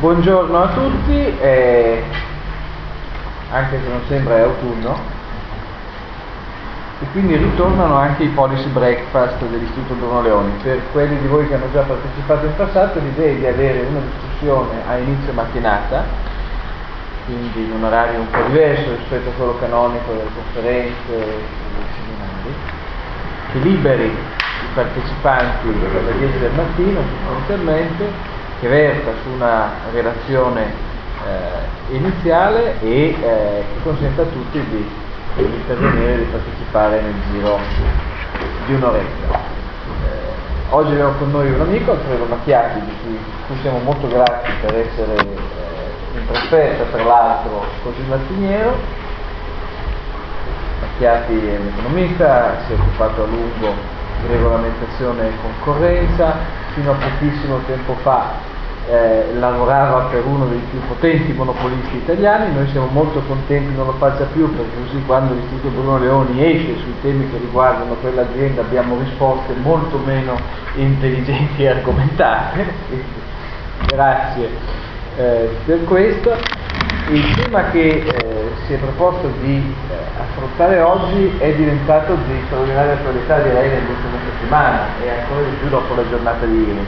Buongiorno a tutti, eh, anche se non sembra è autunno, e quindi ritornano anche i policy breakfast dell'Istituto Bruno Leoni. Per quelli di voi che hanno già partecipato in passato l'idea è di avere una discussione a inizio mattinata, quindi in un orario un po' diverso rispetto a quello canonico delle conferenze e dei seminari, che liberi i partecipanti alle 10 del mattino sostanzialmente che verta su una relazione eh, iniziale e eh, che consente a tutti di, di intervenire e di partecipare nel giro di un'oretta. Eh, oggi abbiamo con noi un amico, Alfredo Macchiati, di cui, cui siamo molto grati per essere eh, in trasferta, tra l'altro così mattiniero. Macchiati è un economista, si è occupato a lungo di regolamentazione e concorrenza, fino a pochissimo tempo fa eh, lavorava per uno dei più potenti monopolisti italiani, noi siamo molto contenti non lo faccia più perché così quando l'Istituto Bruno Leoni esce sui temi che riguardano quell'azienda abbiamo risposte molto meno intelligenti e argomentate, grazie eh, per questo. Il tema che eh, si è proposto di eh, affrontare oggi è diventato di straordinaria attualità direi nell'ultima settimana e ancora di più dopo la giornata di ieri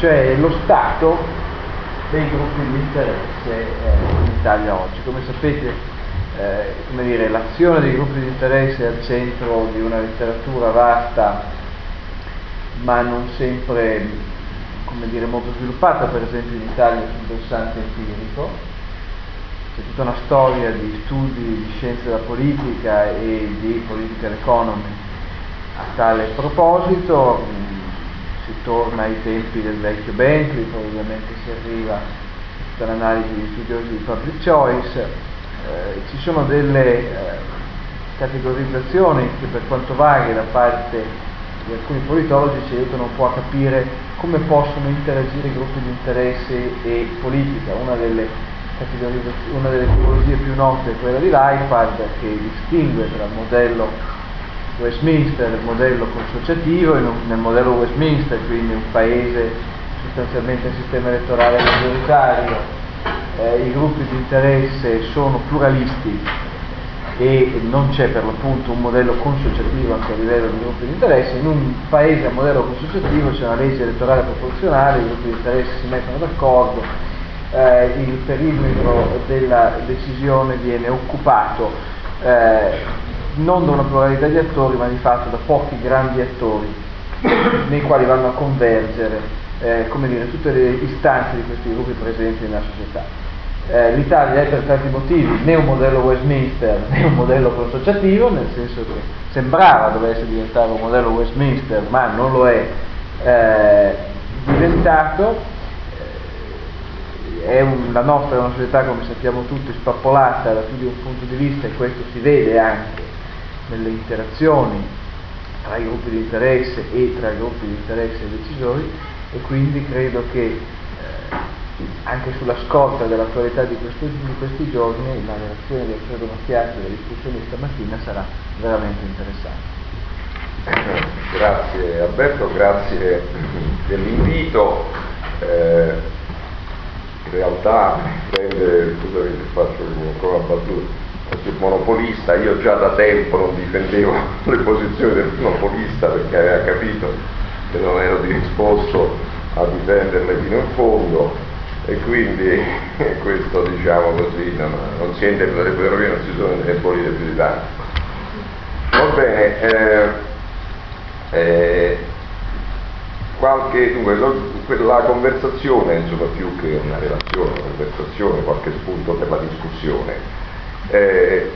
cioè lo stato dei gruppi di interesse eh, in Italia oggi. Come sapete, eh, come dire, l'azione dei gruppi di interesse è al centro di una letteratura vasta, ma non sempre dire, molto sviluppata, per esempio in Italia sul versante empirico. C'è tutta una storia di studi di scienze della politica e di political economy a tale proposito si torna ai tempi del vecchio Bentley, poi ovviamente si arriva dall'analisi di studiosi di public choice, eh, ci sono delle eh, categorizzazioni che per quanto vaghe da parte di alcuni politologi ci aiutano un po' a capire come possono interagire gruppi di interesse e politica. Una delle, una delle tipologie più note è quella di Leipard che distingue tra il modello Westminster, il modello consociativo, un, nel modello Westminster, quindi un paese sostanzialmente a sistema elettorale maggioritario, eh, i gruppi di interesse sono pluralisti e non c'è per l'appunto un modello consociativo anche a livello di gruppi di interesse, in un paese a modello consociativo c'è una legge elettorale proporzionale, i gruppi di interesse si mettono d'accordo, eh, il perimetro della decisione viene occupato eh, non da una pluralità di attori, ma di fatto da pochi grandi attori nei quali vanno a convergere eh, dire, tutte le istanze di questi gruppi presenti nella società. Eh, L'Italia è per tanti motivi né un modello Westminster né un modello consociativo, nel senso che sembrava dovesse diventare un modello Westminster, ma non lo è eh, diventato. È un, la nostra è una società, come sappiamo tutti, spappolata da più di un punto di vista e questo si vede anche nelle interazioni tra i gruppi di interesse e tra i gruppi di interesse e i decisori e quindi credo che eh, anche sulla scorta dell'attualità di, di, questi giorni la relazione di Alfredo Mattiati e la discussione di stamattina sarà veramente interessante. Grazie Alberto, grazie dell'invito. Eh, in realtà prende, scusami se faccio una battuta, il monopolista, io già da tempo non difendevo le posizioni del monopolista perché aveva capito che non ero disposto a difenderle fino in fondo e quindi questo diciamo così non, non si entra le ferrovie non si sono indebolite più di tanto. Va bene, eh, eh, qualche, dunque, la conversazione, insomma più che una relazione, una conversazione, qualche spunto per la discussione eh,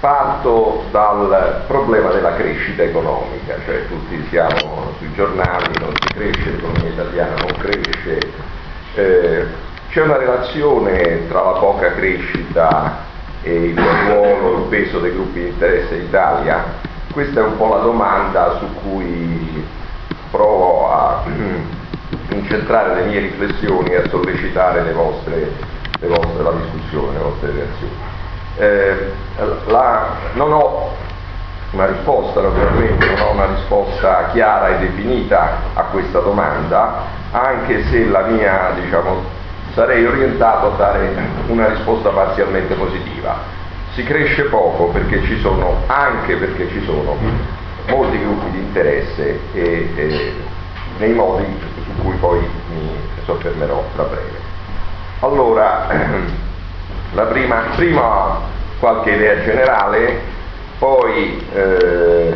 parto dal problema della crescita economica, cioè tutti siamo sui giornali, non si cresce, l'economia italiana non cresce, eh, c'è una relazione tra la poca crescita e il ruolo, il peso dei gruppi di interesse in Italia? Questa è un po' la domanda su cui provo a incentrare le mie riflessioni e a sollecitare le vostre, le vostre, la discussione, le vostre reazioni. Eh, la, non ho una risposta, naturalmente non ho una risposta chiara e definita a questa domanda, anche se la mia diciamo, sarei orientato a dare una risposta parzialmente positiva. Si cresce poco perché ci sono, anche perché ci sono molti gruppi di interesse e, e nei modi su cui poi mi soffermerò tra breve. Allora, la prima, prima qualche idea generale, poi eh,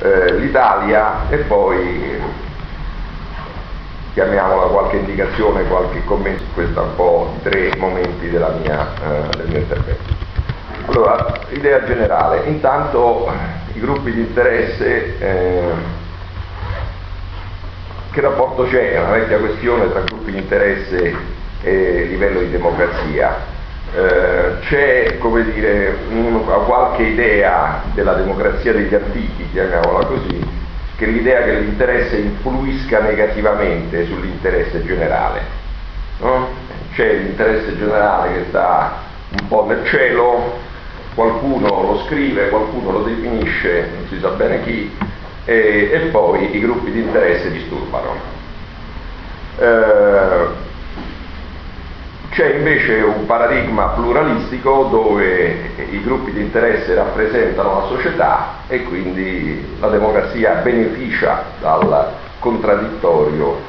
eh, l'Italia e poi chiamiamola qualche indicazione, qualche commento questi un po' tre momenti mia, eh, del mio intervento. Allora, idea generale, intanto i gruppi di interesse, eh, che rapporto c'è? È una vecchia questione tra gruppi di interesse e livello di democrazia. Eh, c'è come dire un, qualche idea della democrazia degli antichi, chiamiamola così, che l'idea che l'interesse influisca negativamente sull'interesse generale. No? C'è l'interesse generale che sta un po' nel cielo, qualcuno lo scrive, qualcuno lo definisce, non si sa bene chi, e, e poi i gruppi di interesse disturbano. Eh, c'è invece un paradigma pluralistico dove i gruppi di interesse rappresentano la società e quindi la democrazia beneficia dal contraddittorio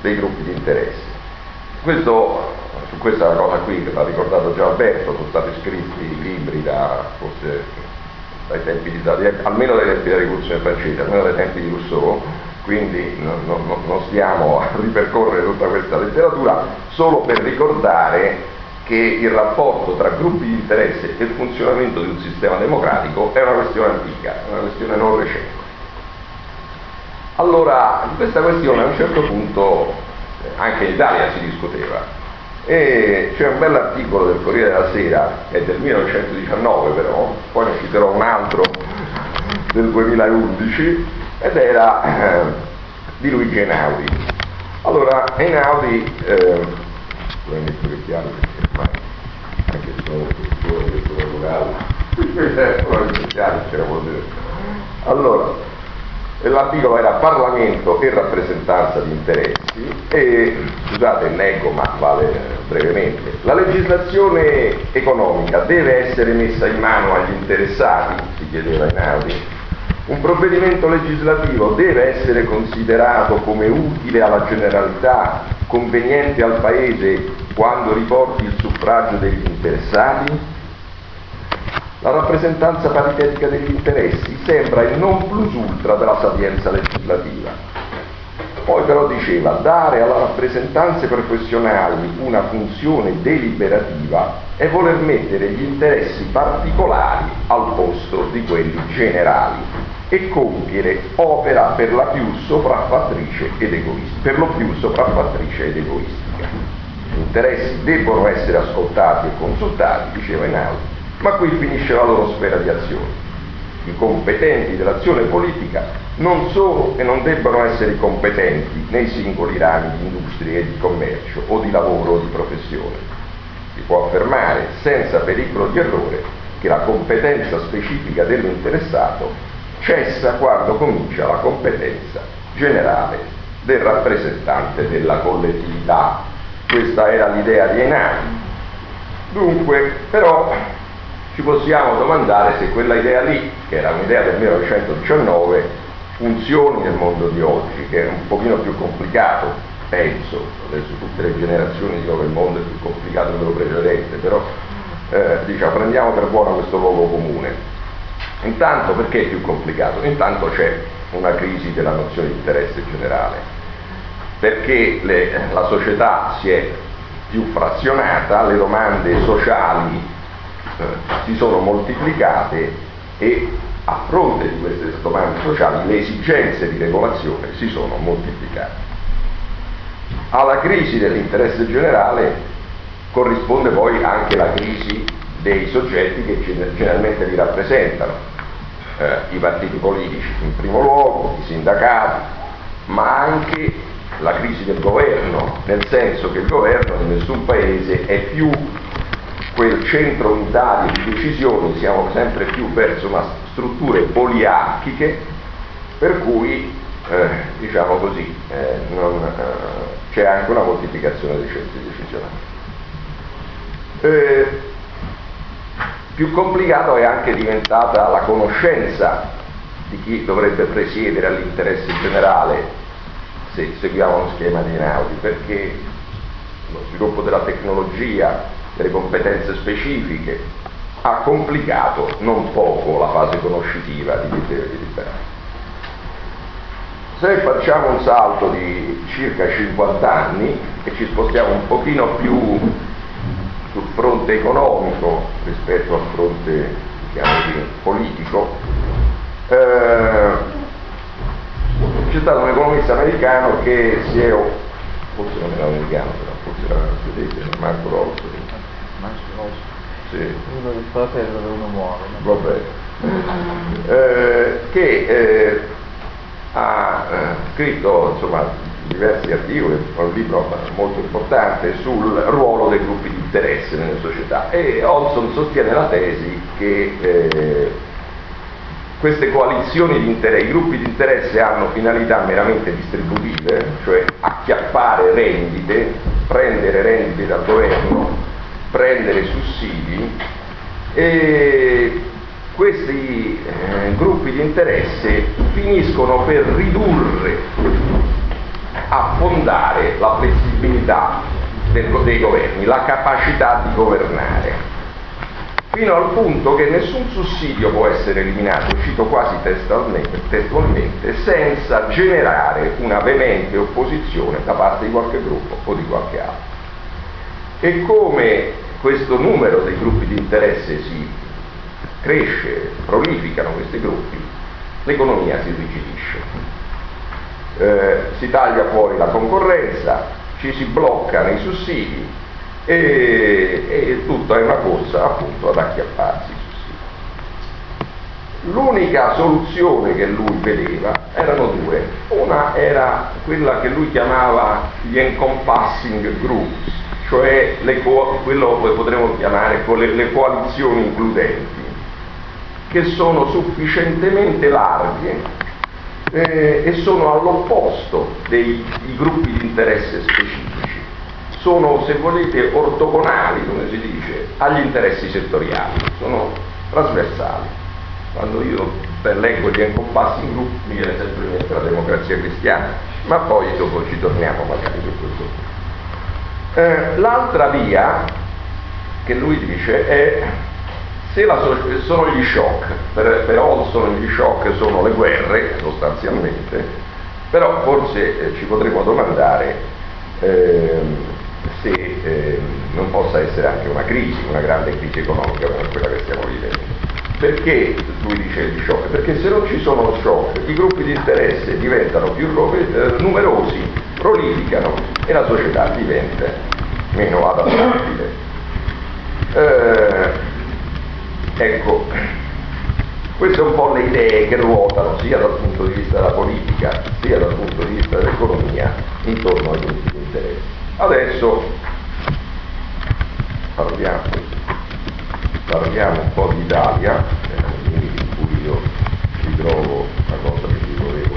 dei gruppi di interesse. Questo, su questa cosa qui che l'ha ricordato già Alberto, sono stati scritti libri da, forse, dai tempi di, almeno dai tempi della rivoluzione francese, almeno dai tempi di Rousseau, quindi non, non, non stiamo a ripercorrere tutta questa letteratura, solo per ricordare che il rapporto tra gruppi di interesse e il funzionamento di un sistema democratico è una questione antica, è una questione non recente. Allora, di questa questione a un certo punto anche in Italia si discuteva e c'è un bell'articolo del Corriere della Sera, è del 1919 però, poi ne citerò un altro del 2011, ed era eh, di Luigi Einaudi. Allora, Einaudi, eh, vorrei mettere chiaro perché ormai anche se sono cultura di questo. Vocale, allora, l'articolo era Parlamento e rappresentanza di interessi e, scusate, leggo ma vale brevemente, la legislazione economica deve essere messa in mano agli interessati, si chiedeva Einaudi, un provvedimento legislativo deve essere considerato come utile alla generalità, conveniente al Paese quando riporti il suffragio degli interessati? La rappresentanza paritetica degli interessi sembra il non plus ultra della sapienza legislativa. Poi però diceva, dare alle rappresentanze professionali una funzione deliberativa è voler mettere gli interessi particolari al posto di quelli generali e compiere opera per più per lo più sopraffattrice ed egoistica. Interessi debbono essere ascoltati e consultati, diceva Einaudi, ma qui finisce la loro sfera di azione. I competenti dell'azione politica non sono e non debbono essere competenti nei singoli rami di industria e di commercio o di lavoro o di professione. Si può affermare senza pericolo di errore che la competenza specifica dell'interessato cessa quando comincia la competenza generale del rappresentante della collettività. Questa era l'idea di Enani. Dunque, però, ci possiamo domandare se quella idea lì, che era un'idea del 1919, funzioni nel mondo di oggi, che è un pochino più complicato, penso, adesso tutte le generazioni dicono che il mondo è più complicato di quello precedente, però eh, diciamo, prendiamo per buono questo luogo comune. Intanto perché è più complicato? Intanto c'è una crisi della nozione di interesse generale, perché le, la società si è più frazionata, le domande sociali eh, si sono moltiplicate e a fronte di queste domande sociali le esigenze di regolazione si sono moltiplicate. Alla crisi dell'interesse generale corrisponde poi anche la crisi dei soggetti che generalmente li rappresentano, eh, i partiti politici in primo luogo, i sindacati, ma anche la crisi del governo, nel senso che il governo in nessun paese è più quel centro unitario di decisioni, siamo sempre più verso una strutture poliarchiche, per cui, eh, diciamo così, eh, non, eh, c'è anche una moltiplicazione dei centri decisionali. Eh, più complicato è anche diventata la conoscenza di chi dovrebbe presiedere all'interesse generale se seguiamo lo schema di Einaudi, perché lo sviluppo della tecnologia, delle competenze specifiche, ha complicato non poco la fase conoscitiva di Vittorio di Liberale. Se facciamo un salto di circa 50 anni e ci spostiamo un pochino più sul fronte economico rispetto al fronte diciamo, politico, eh, c'è stato un economista americano che si è, forse non era americano però, forse era svedese, Marco Rossi. Marco Rossi. Sì. Uno del fratello dove uno muore. Va bene. Eh, che eh, ha eh, scritto insomma, diversi articoli, un libro molto importante sul ruolo dei gruppi di interesse nelle società e Olson sostiene la tesi che eh, queste coalizioni di interesse, i gruppi di interesse hanno finalità meramente distributive, cioè acchiappare rendite, prendere rendite dal governo, prendere sussidi e questi eh, gruppi di interesse finiscono per ridurre, affondare la flessibilità del, dei governi, la capacità di governare fino al punto che nessun sussidio può essere eliminato, cito quasi testualmente, senza generare una veemente opposizione da parte di qualche gruppo o di qualche altro. E come questo numero dei gruppi di interesse si cresce, prolificano questi gruppi, l'economia si irrigidisce. Eh, si taglia fuori la concorrenza, ci si bloccano i sussidi, e, e tutto è una corsa appunto ad acchiapparsi L'unica soluzione che lui vedeva erano due, una era quella che lui chiamava gli encompassing groups, cioè quello che potremmo chiamare le, le coalizioni includenti, che sono sufficientemente larghe eh, e sono all'opposto dei gruppi di interesse specifici sono, se volete, ortogonali, come si dice, agli interessi settoriali, sono trasversali. Quando io leggo gli encompassing group mi viene sempre in mente la democrazia cristiana, ma poi dopo ci torniamo magari su questo. Eh, l'altra via che lui dice è se la, sono gli shock, per, per Olson gli shock sono le guerre sostanzialmente, però forse eh, ci potremmo domandare eh, se eh, non possa essere anche una crisi, una grande crisi economica come quella che stiamo vivendo. Perché lui dice gli shock? Perché se non ci sono shock, i gruppi di interesse diventano più eh, numerosi, prolificano e la società diventa meno adattabile. Eh, ecco, queste sono un po' le idee che ruotano sia dal punto di vista della politica sia dal punto di vista dell'economia intorno ai gruppi di interesse. Adesso parliamo, parliamo un po' d'Italia, eh, in cui io ritrovo la cosa che vi volevo.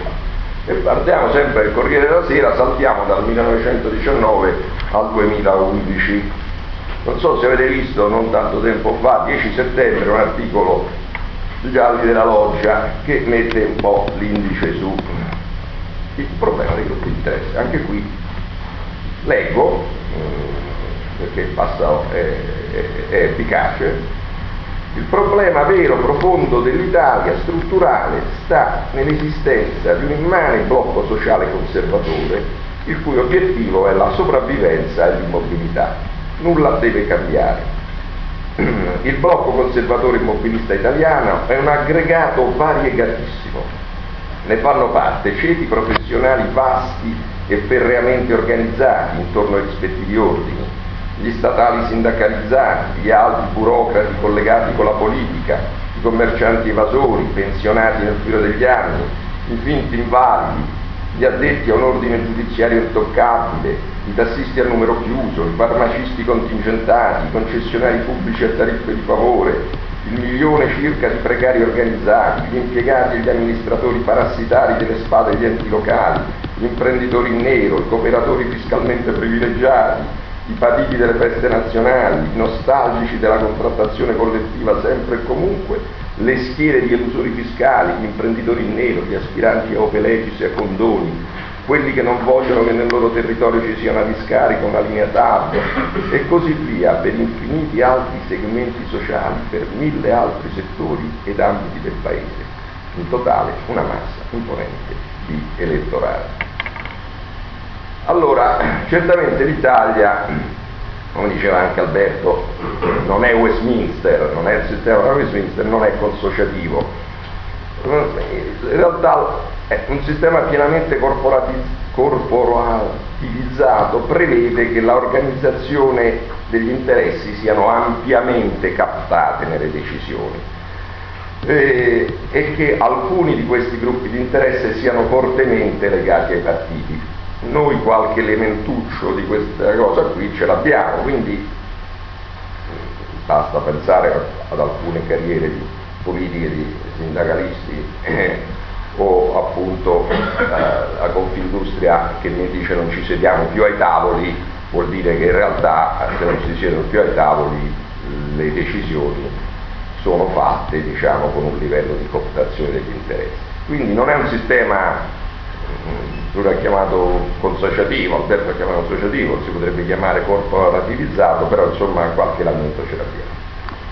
Qua. E partiamo sempre del Corriere della Sera, saltiamo dal 1919 al 2011. Non so se avete visto non tanto tempo fa, 10 settembre, un articolo sugli albi della loggia che mette un po' l'indice su il problema dei gruppi di interesse. Anche qui leggo, eh, perché il passato è, è, è efficace, il problema vero, profondo dell'Italia, strutturale, sta nell'esistenza di un immane blocco sociale conservatore, il cui obiettivo è la sopravvivenza e l'immobilità. Nulla deve cambiare il blocco conservatore immobilista italiano è un aggregato variegatissimo. Ne fanno parte ceti professionali vasti e ferreamente organizzati intorno ai rispettivi ordini, gli statali sindacalizzati, gli alti burocrati collegati con la politica, i commercianti evasori, pensionati nel filo degli anni, i finti invalidi, gli addetti a un ordine giudiziario intoccabile, i tassisti a numero chiuso, i farmacisti contingentati, i concessionari pubblici a tariffe di favore, il milione circa di precari organizzati, gli impiegati e gli amministratori parassitari delle spade degli enti locali, gli imprenditori in nero, i cooperatori fiscalmente privilegiati, i patiti delle feste nazionali, i nostalgici della contrattazione collettiva sempre e comunque, le schiere di elusori fiscali, gli imprenditori in nero, gli aspiranti a opelegis e a condoni, quelli che non vogliono che nel loro territorio ci sia una discarica, una linea TAV e così via per infiniti altri segmenti sociali, per mille altri settori ed ambiti del Paese. In totale una massa imponente di elettorati. Allora, certamente l'Italia, come diceva anche Alberto, non è Westminster, non è il sistema Westminster, non è consociativo. In realtà è un sistema pienamente corporativizzato prevede che l'organizzazione degli interessi siano ampiamente captate nelle decisioni e che alcuni di questi gruppi di interesse siano fortemente legati ai partiti. Noi qualche elementuccio di questa cosa qui ce l'abbiamo, quindi basta pensare ad alcune carriere di politiche di sindacalisti eh, o appunto eh, la Confindustria che mi dice non ci sediamo più ai tavoli, vuol dire che in realtà se non si siedono più ai tavoli le decisioni sono fatte diciamo, con un livello di cooptazione degli interessi. Quindi non è un sistema, tu l'hai chiamato consociativo, Alberto l'ha chiamato consociativo, si potrebbe chiamare corporativizzato, però insomma qualche lamento ce l'abbiamo.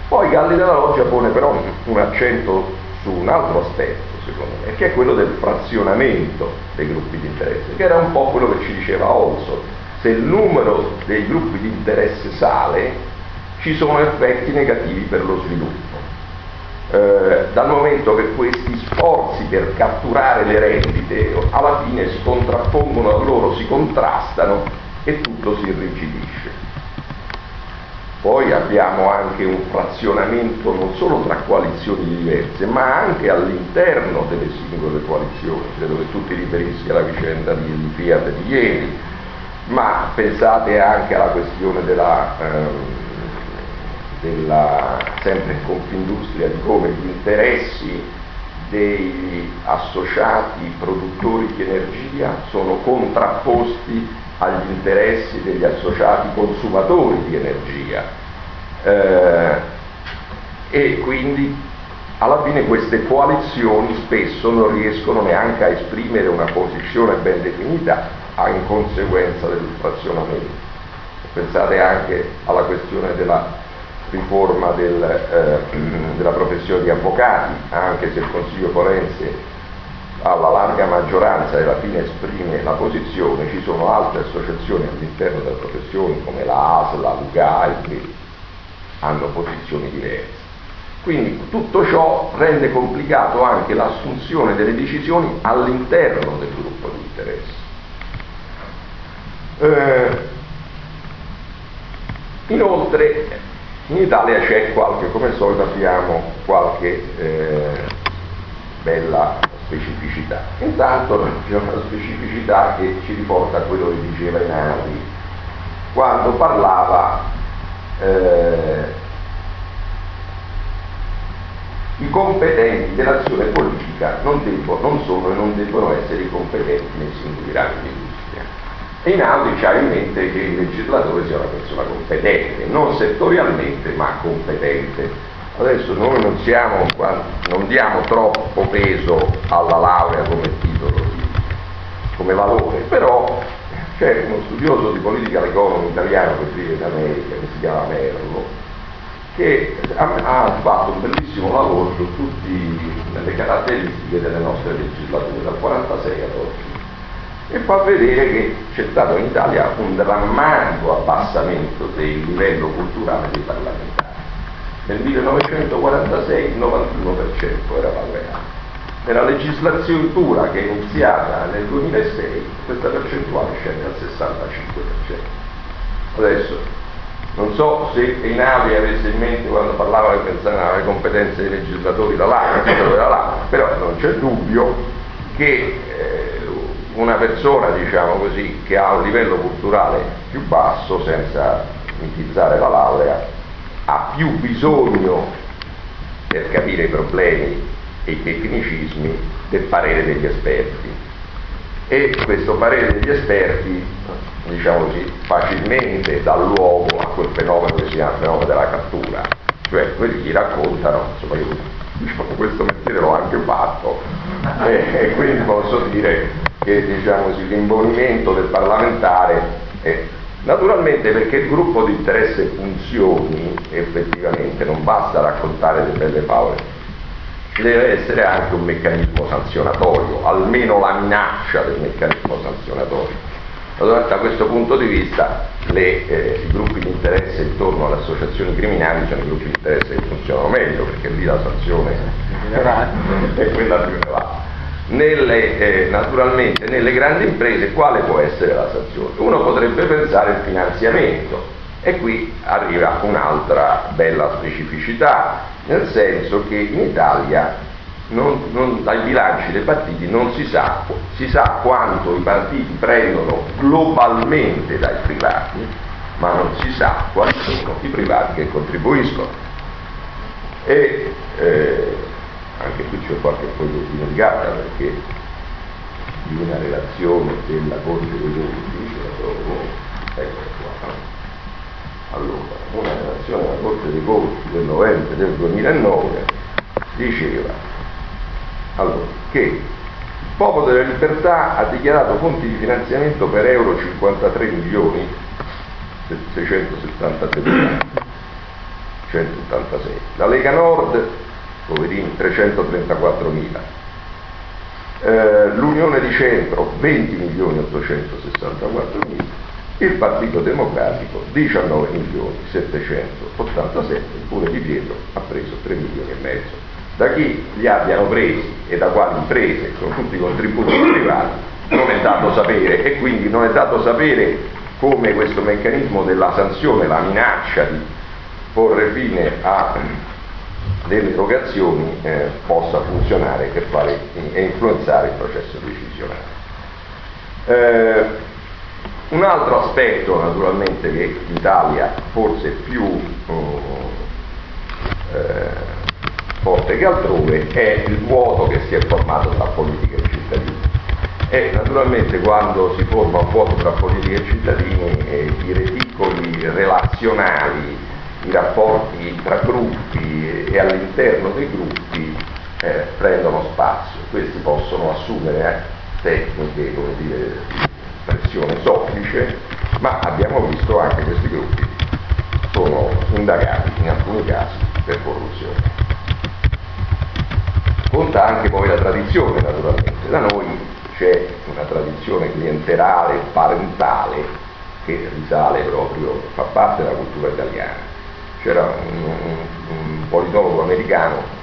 Poi Galli della Loggia pone però un accento su un altro aspetto, secondo me, che è quello del frazionamento dei gruppi di interesse, che era un po' quello che ci diceva Olson. Se il numero dei gruppi di interesse sale, ci sono effetti negativi per lo sviluppo. Eh, dal momento che questi sforzi per catturare le rendite alla fine si contrappongono a loro, si contrastano e tutto si irrigidisce. Poi abbiamo anche un frazionamento non solo tra coalizioni diverse, ma anche all'interno delle singole coalizioni. Credo che tutti riferissi alla vicenda di, Fiat di ieri, ma pensate anche alla questione della, ehm, della sempre in Confindustria, di come gli interessi degli associati produttori di energia sono contrapposti agli interessi degli associati consumatori di energia eh, e quindi alla fine queste coalizioni spesso non riescono neanche a esprimere una posizione ben definita in conseguenza del. Pensate anche alla questione della riforma del, eh, della professione di avvocati, anche se il Consiglio forense alla larga maggioranza e alla fine esprime la posizione, ci sono altre associazioni all'interno della professione come la ASLA, l'UGAI che hanno posizioni diverse. Quindi tutto ciò rende complicato anche l'assunzione delle decisioni all'interno del gruppo di interesse. Eh, inoltre in Italia c'è qualche, come al solito abbiamo qualche eh, bella specificità. Intanto c'è una specificità che ci riporta a quello che diceva Inari quando parlava eh, i competenti dell'azione politica non, debbo, non, sono e non debbono essere i competenti nei singoli rami di industria. E Inaudi ha in mente che il legislatore sia una persona competente, non settorialmente ma competente Adesso noi non, siamo, non diamo troppo peso alla laurea come titolo, come valore, però c'è uno studioso di politica economy italiano che vive in America, che si chiama Merlo, che ha, fatto un bellissimo lavoro su tutte le caratteristiche delle nostre legislature, dal 46 ad oggi, e fa vedere che c'è stato in Italia un drammatico abbassamento del livello culturale dei parlamentari nel 1946 il 91% era laureato. Nella legislatura che è iniziata nel 2006 questa percentuale scende al 65%. Adesso non so se Einavi avesse in mente quando parlava che pensava alle competenze dei legislatori da là, però non c'è dubbio che eh, una persona diciamo così, che ha un livello culturale più basso senza mitizzare la laurea ha più bisogno per capire i problemi e i tecnicismi del parere degli esperti. E questo parere degli esperti, diciamo così, facilmente dà luogo a quel fenomeno che si chiama fenomeno della cattura, cioè quelli che raccontano, insomma io diciamo, questo mestiere l'ho anche fatto e, e quindi posso dire che diciamo così, l'imbonimento del parlamentare è naturalmente perché il gruppo di interesse funzioni effettivamente non basta raccontare le belle favole ci deve essere anche un meccanismo sanzionatorio, almeno la minaccia del meccanismo sanzionatorio. Allora, da questo punto di vista le, eh, i gruppi di interesse intorno alle associazioni criminali sono i gruppi di interesse che funzionano meglio perché lì la sanzione è quella più elevata. Nelle, eh, naturalmente nelle grandi imprese quale può essere la sanzione? Uno potrebbe pensare il finanziamento e qui arriva un'altra bella specificità nel senso che in Italia non, non, dai bilanci dei partiti non si sa, si sa quanto i partiti prendono globalmente dai privati, ma non si sa quali sono i privati che contribuiscono. E eh, anche qui c'è qualche fogliettino di carta perché di una relazione della Corte dei Conti, ecco qua, allora, una relazione della Corte dei Conti del novembre del 2009 diceva allora, che il Popolo della Libertà ha dichiarato fonti di finanziamento per euro 53 milioni 673 mila 186 la Lega Nord poverini 334 mila eh, l'Unione di Centro 20 milioni 864 mila il Partito Democratico 19 milioni 787, pure Di Pietro ha preso 3 milioni e mezzo. Da chi li abbiano presi e da quali imprese, sono tutti contributi privati, non è dato sapere. E quindi non è dato sapere come questo meccanismo della sanzione, la minaccia di porre fine a delle erogazioni eh, possa funzionare e influenzare il processo decisionale. Eh, un altro aspetto naturalmente che l'Italia forse è più eh, forte che altrove è il vuoto che si è formato tra politica e cittadini. E naturalmente quando si forma un vuoto tra politica e cittadini eh, i reticoli relazionali, i rapporti tra gruppi e all'interno dei gruppi eh, prendono spazio. Questi possono assumere eh, tecniche, come dire, pressione soffice, ma abbiamo visto anche questi gruppi sono indagati in alcuni casi per corruzione. Conta anche poi la tradizione naturalmente, da noi c'è una tradizione clientelare, parentale, che risale proprio, fa parte della cultura italiana. C'era un, un, un politologo americano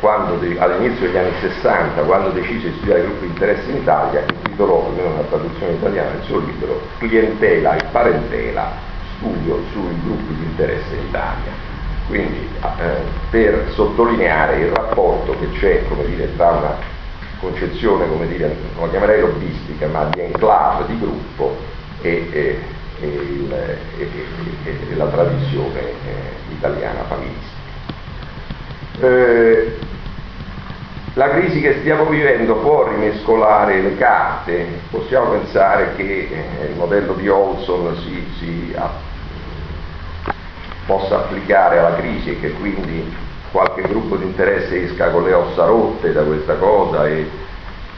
quando all'inizio degli anni 60, quando decise di studiare i gruppi di interesse in Italia, intitolò, almeno una traduzione italiana del suo libro, Clientela e Parentela, studio sui gruppi di interesse in Italia. Quindi eh, per sottolineare il rapporto che c'è dire, tra una concezione, come dire, non la chiamerei lobbistica, ma di enclave, di gruppo e, e, e, il, e la tradizione eh, italiana familistica. Eh, la crisi che stiamo vivendo può rimescolare le carte, possiamo pensare che eh, il modello di Olson si, si a, possa applicare alla crisi e che quindi qualche gruppo di interesse esca con le ossa rotte da questa cosa e,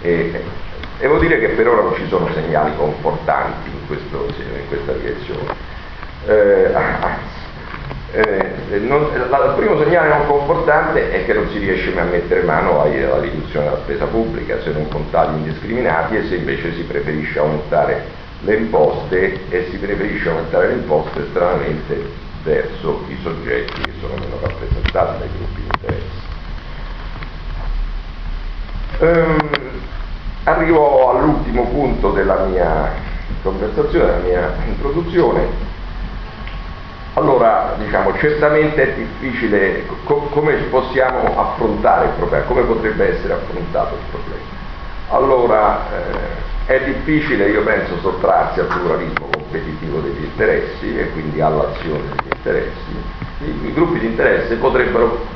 e devo dire che per ora non ci sono segnali confortanti in, questo, in questa direzione. Eh, anzi, eh, non, la, il primo segnale non confortante è che non si riesce mai a mettere mano alla riduzione della spesa pubblica se non con tagli indiscriminati e se invece si preferisce aumentare le imposte e si preferisce aumentare le imposte stranamente verso i soggetti che sono meno rappresentati dai gruppi di interesse. Ehm, arrivo all'ultimo punto della mia conversazione, della mia introduzione, allora, diciamo, certamente è difficile, co- come possiamo affrontare il problema, come potrebbe essere affrontato il problema. Allora, eh, è difficile, io penso, sottrarsi al pluralismo competitivo degli interessi e quindi all'azione degli interessi. I, i gruppi di interesse potrebbero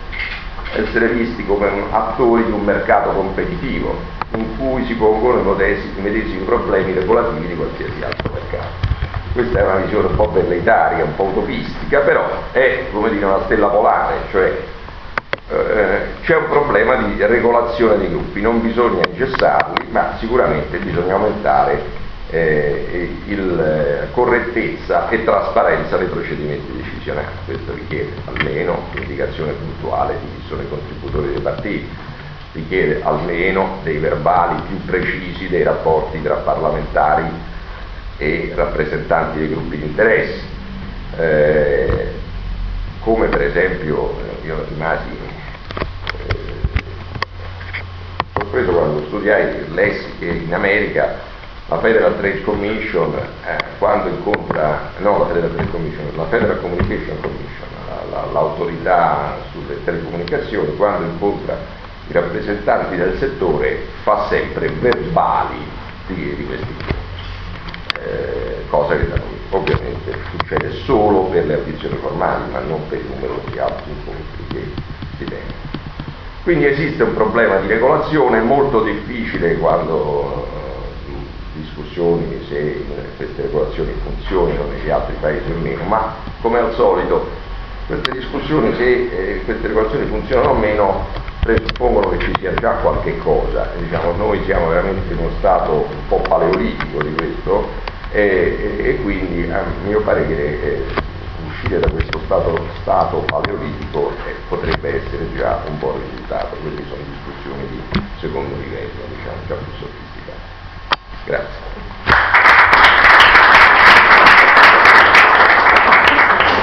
essere visti come attori di un mercato competitivo in cui si pongono i medesimi problemi regolativi di qualsiasi altro mercato. Questa è una visione un po' velleitaria, un po' utopistica, però è come dire una stella polare, cioè eh, c'è un problema di regolazione dei gruppi, non bisogna ingessarli, ma sicuramente bisogna aumentare eh, il, eh, correttezza e trasparenza dei procedimenti decisionali. Questo richiede almeno l'indicazione puntuale di chi sono i contributori dei partiti, richiede almeno dei verbali più precisi dei rapporti tra parlamentari e rappresentanti dei gruppi di interesse. Eh, come per esempio eh, io rimasi eh, sorpreso quando studiai, lessi in America la Federal Trade Commission eh, quando incontra, no la Federal Trade Commission, la Federal Communication Commission, la, la, l'autorità sulle telecomunicazioni, quando incontra i rappresentanti del settore fa sempre verbali di, di questi eh, cosa che da noi ovviamente succede solo per le audizioni formali, ma non per i numerosi altri incontri che si tengono. Quindi esiste un problema di regolazione molto difficile quando discussioni se queste regolazioni funzionino negli altri paesi o meno, ma come al solito queste discussioni se eh, queste regolazioni funzionano o meno presuppongono che ci sia già qualche cosa, diciamo, noi siamo veramente in uno stato un po' paleolitico di questo e, e, quindi a mio parere eh, uscire da questo stato, stato paleolitico eh, potrebbe essere già un buon risultato, queste sono discussioni di secondo livello, diciamo, già più sofisticate. Grazie.